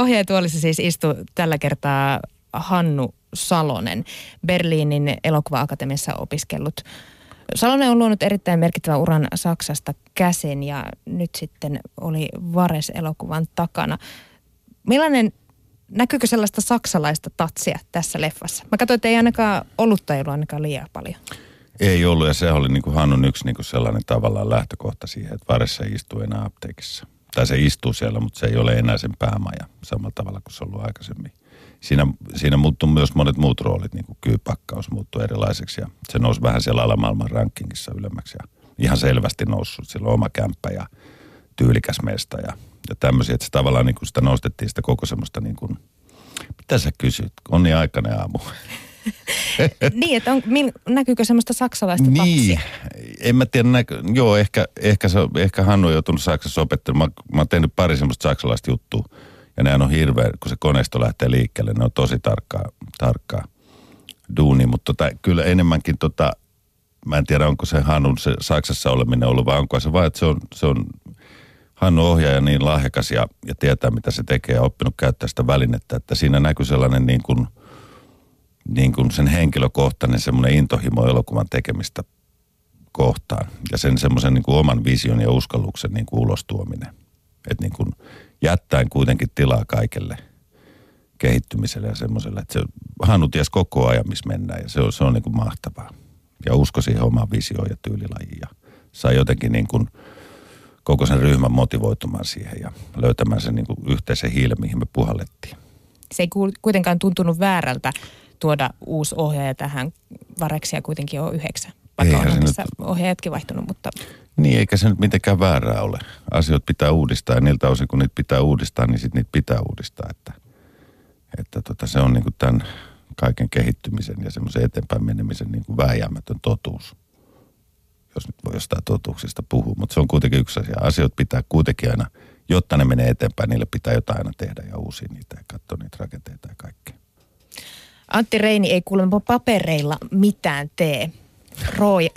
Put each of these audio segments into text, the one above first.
Ohjaajatuolissa siis istuu tällä kertaa Hannu Salonen, Berliinin elokuva-akatemiassa opiskellut. Salonen on luonut erittäin merkittävän uran Saksasta käsin ja nyt sitten oli Vares-elokuvan takana. Millainen, näkyykö sellaista saksalaista tatsia tässä leffassa? Mä katsoin, että ei ainakaan olutta ei ollut ainakaan liian paljon. Ei ollut ja se oli niin kuin Hannun yksi niin kuin sellainen tavallaan lähtökohta siihen, että Varessa ei istu enää apteekissa. Tai se istuu siellä, mutta se ei ole enää sen päämaja samalla tavalla kuin se on ollut aikaisemmin. Siinä, siinä muuttuu myös monet muut roolit, niin kuin kyypakkaus muuttuu erilaiseksi ja se nousi vähän siellä alamaailman rankingissa ylemmäksi ja ihan selvästi noussut. Sillä oma kämppä ja tyylikäs mesta ja, ja tämmöisiä, että se tavallaan niin kuin sitä nostettiin sitä koko semmoista niin kuin, mitä sä kysyt, on niin aikainen aamu. niin, että on, näkyykö semmoista saksalaista Niin, en mä tiedä, näkö, joo, ehkä, ehkä, se, ehkä Hannu on joutunut Saksassa opettelemaan. Mä, mä oon tehnyt pari semmoista saksalaista juttua, ja ne on hirveä, kun se koneisto lähtee liikkeelle, ne on tosi tarkkaa, tarkkaa duuni, mutta tota, kyllä enemmänkin tota, mä en tiedä onko se Hannun se Saksassa oleminen ollut, vai onko se vaan, että se on, se on Hannu ohjaaja niin lahjakas ja, ja tietää mitä se tekee ja oppinut käyttää sitä välinettä, että siinä näkyy sellainen niin kuin – niin kuin sen henkilökohtainen semmoinen intohimo elokuvan tekemistä kohtaan ja sen semmoisen niin kuin oman vision ja uskalluksen niin kuin ulostuominen. Että niin kuin jättäen kuitenkin tilaa kaikelle kehittymiselle ja semmoiselle, että se Hannu ties koko ajan, missä mennään ja se on, se on niin kuin mahtavaa. Ja usko siihen omaan visioon ja tyylilajiin ja sai jotenkin niin kuin koko sen ryhmän motivoitumaan siihen ja löytämään sen niin kuin yhteisen hiilen, mihin me puhallettiin. Se ei kuitenkaan tuntunut väärältä tuoda uusi ohjaaja tähän. Vareksia kuitenkin on yhdeksän. Vaikka on tässä nyt... ohjaajatkin vaihtunut, mutta... Niin, eikä se nyt mitenkään väärää ole. Asioita pitää uudistaa ja niiltä osin, kun niitä pitää uudistaa, niin sitten niitä pitää uudistaa. Että, että tota, se on niin kuin tämän kaiken kehittymisen ja semmoisen eteenpäin menemisen niin kuin vääjäämätön totuus. Jos nyt voi jostain totuuksista puhua, mutta se on kuitenkin yksi asia. Asiat pitää kuitenkin aina, jotta ne menee eteenpäin, niille pitää jotain aina tehdä ja uusia niitä ja katsoa niitä rakenteita ja kaikkea. Antti Reini ei kuulemma papereilla mitään tee.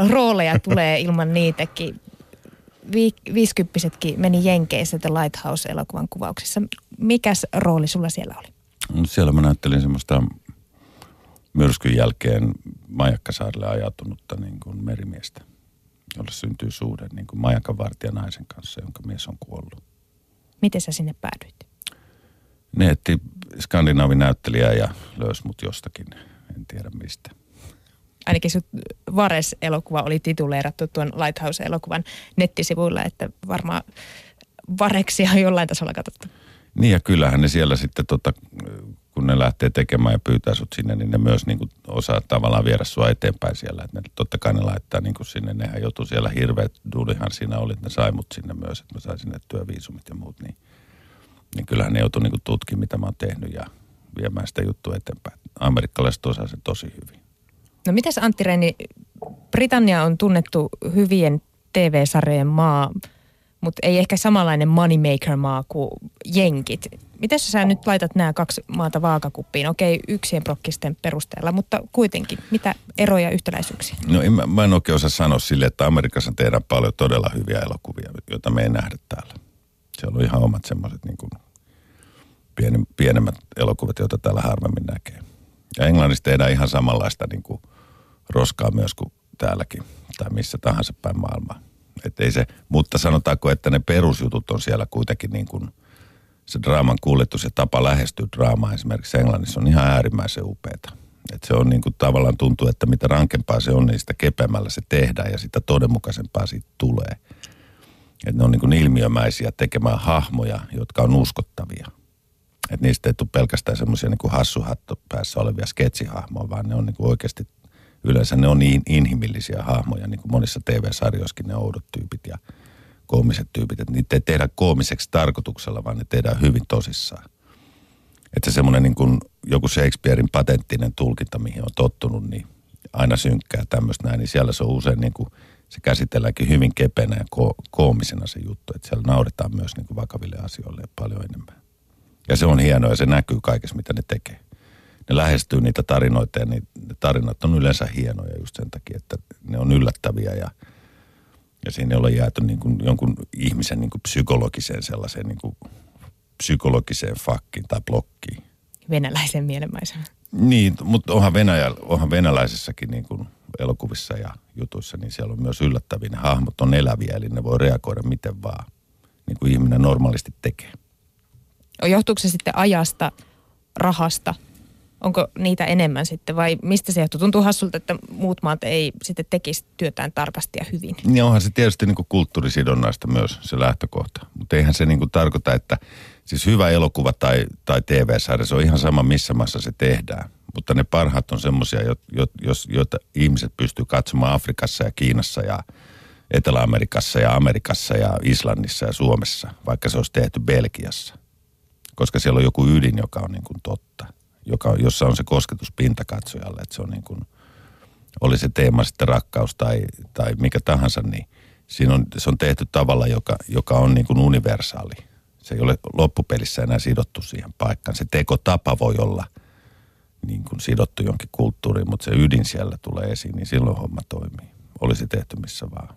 rooleja tulee ilman niitäkin. viisikymppisetkin meni Jenkeissä The Lighthouse-elokuvan kuvauksessa. Mikäs rooli sulla siellä oli? No siellä mä näyttelin semmoista myrskyn jälkeen Majakkasaarelle ajatunutta niin kuin merimiestä, jolle syntyy suhde niin kuin Majakan naisen kanssa, jonka mies on kuollut. Miten sä sinne päädyit? Ne etti skandinaavinäyttelijää ja löysi mut jostakin, en tiedä mistä. Ainakin se Vares-elokuva oli tituleerattu tuon Lighthouse-elokuvan nettisivuilla, että varmaan Vareksia on jollain tasolla katsottu. Niin ja kyllähän ne siellä sitten, tota, kun ne lähtee tekemään ja pyytää sut sinne, niin ne myös niin kuin osaa tavallaan viedä sua eteenpäin siellä. Että ne, totta kai ne laittaa niin kuin sinne, nehän joutuu siellä hirveät duulihan siinä oli, että ne sai mut sinne myös, että mä sain sinne työviisumit ja muut. Niin niin kyllähän ne joutuu niin tutkimaan, mitä mä oon tehnyt ja viemään sitä juttua eteenpäin. Amerikkalaiset osaa sen tosi hyvin. No mitäs Antti Reini, Britannia on tunnettu hyvien TV-sarjojen maa, mutta ei ehkä samanlainen moneymaker-maa kuin jenkit. Miten sä nyt laitat nämä kaksi maata vaakakuppiin? Okei, yksien prokkisten perusteella, mutta kuitenkin. Mitä eroja ja yhtäläisyyksiä? No en, mä en oikein osaa sanoa sille, että Amerikassa tehdään paljon todella hyviä elokuvia, joita me ei nähdä täällä. Siellä on ihan omat semmoiset niin kuin pienemmät elokuvat, joita täällä harvemmin näkee. Ja Englannissa tehdään ihan samanlaista niin kuin roskaa myös kuin täälläkin tai missä tahansa päin maailmaa. Et ei se, mutta sanotaanko, että ne perusjutut on siellä kuitenkin niin kuin se draaman kuljetus ja tapa lähestyä draamaa esimerkiksi Englannissa on ihan äärimmäisen upeeta. Et se on niin kuin tavallaan tuntuu, että mitä rankempaa se on, niin sitä kepeämällä se tehdään ja sitä todenmukaisempaa siitä tulee. Että ne on niin kuin ilmiömäisiä tekemään hahmoja, jotka on uskottavia. Että niistä ei tule pelkästään semmoisia niin hassuhattu päässä olevia sketsihahmoja, vaan ne on niin kuin oikeasti, yleensä ne on niin inhimillisiä hahmoja, niin kuin monissa TV-sarjoissakin ne oudot tyypit ja koomiset tyypit. Että niitä ei tehdä koomiseksi tarkoituksella, vaan ne tehdään hyvin tosissaan. Että semmoinen niin kuin joku Shakespearein patenttinen tulkinta, mihin on tottunut, niin aina synkkää tämmöistä näin, niin siellä se on usein niin kuin – se käsitelläänkin hyvin kepenä ja ko- koomisena se juttu, että siellä nauretaan myös niin kuin vakaville asioille paljon enemmän. Ja se on hienoa ja se näkyy kaikessa, mitä ne tekee. Ne lähestyy niitä tarinoita ja ne tarinat on yleensä hienoja just sen takia, että ne on yllättäviä ja, ja siinä ei ole jääty niin kuin jonkun ihmisen niin kuin psykologiseen sellaiseen niin kuin psykologiseen fakkiin tai blokkiin. Venäläisen mielenmaisen. Niin, mutta onhan, Venäjä, onhan venäläisessäkin niin kuin elokuvissa ja jutuissa, niin siellä on myös yllättäviä. Ne hahmot on eläviä, eli ne voi reagoida miten vaan, niin kuin ihminen normaalisti tekee. Johtuuko se sitten ajasta, rahasta? Onko niitä enemmän sitten vai mistä se johtuu? Tuntuu hassulta, että muut maat ei sitten tekisi työtään tarkasti ja hyvin. Niin onhan se tietysti niin kulttuurisidonnaista myös se lähtökohta. Mutta eihän se niin tarkoita, että siis hyvä elokuva tai, tai TV-sarja, se on ihan sama missä maassa se tehdään. Mutta ne parhaat on semmoisia, joita ihmiset pystyy katsomaan Afrikassa ja Kiinassa ja Etelä-Amerikassa ja Amerikassa ja Islannissa ja Suomessa, vaikka se olisi tehty Belgiassa. Koska siellä on joku ydin, joka on niin kuin totta, joka, jossa on se kosketuspinta katsojalle, että se on niin kuin, oli se teema sitten rakkaus tai, tai mikä tahansa, niin siinä on, se on tehty tavalla, joka, joka on niin kuin universaali. Se ei ole loppupelissä enää sidottu siihen paikkaan. Se tekotapa voi olla – niin kuin sidottu jonkin kulttuuriin, mutta se ydin siellä tulee esiin, niin silloin homma toimii. Olisi tehty missä vaan.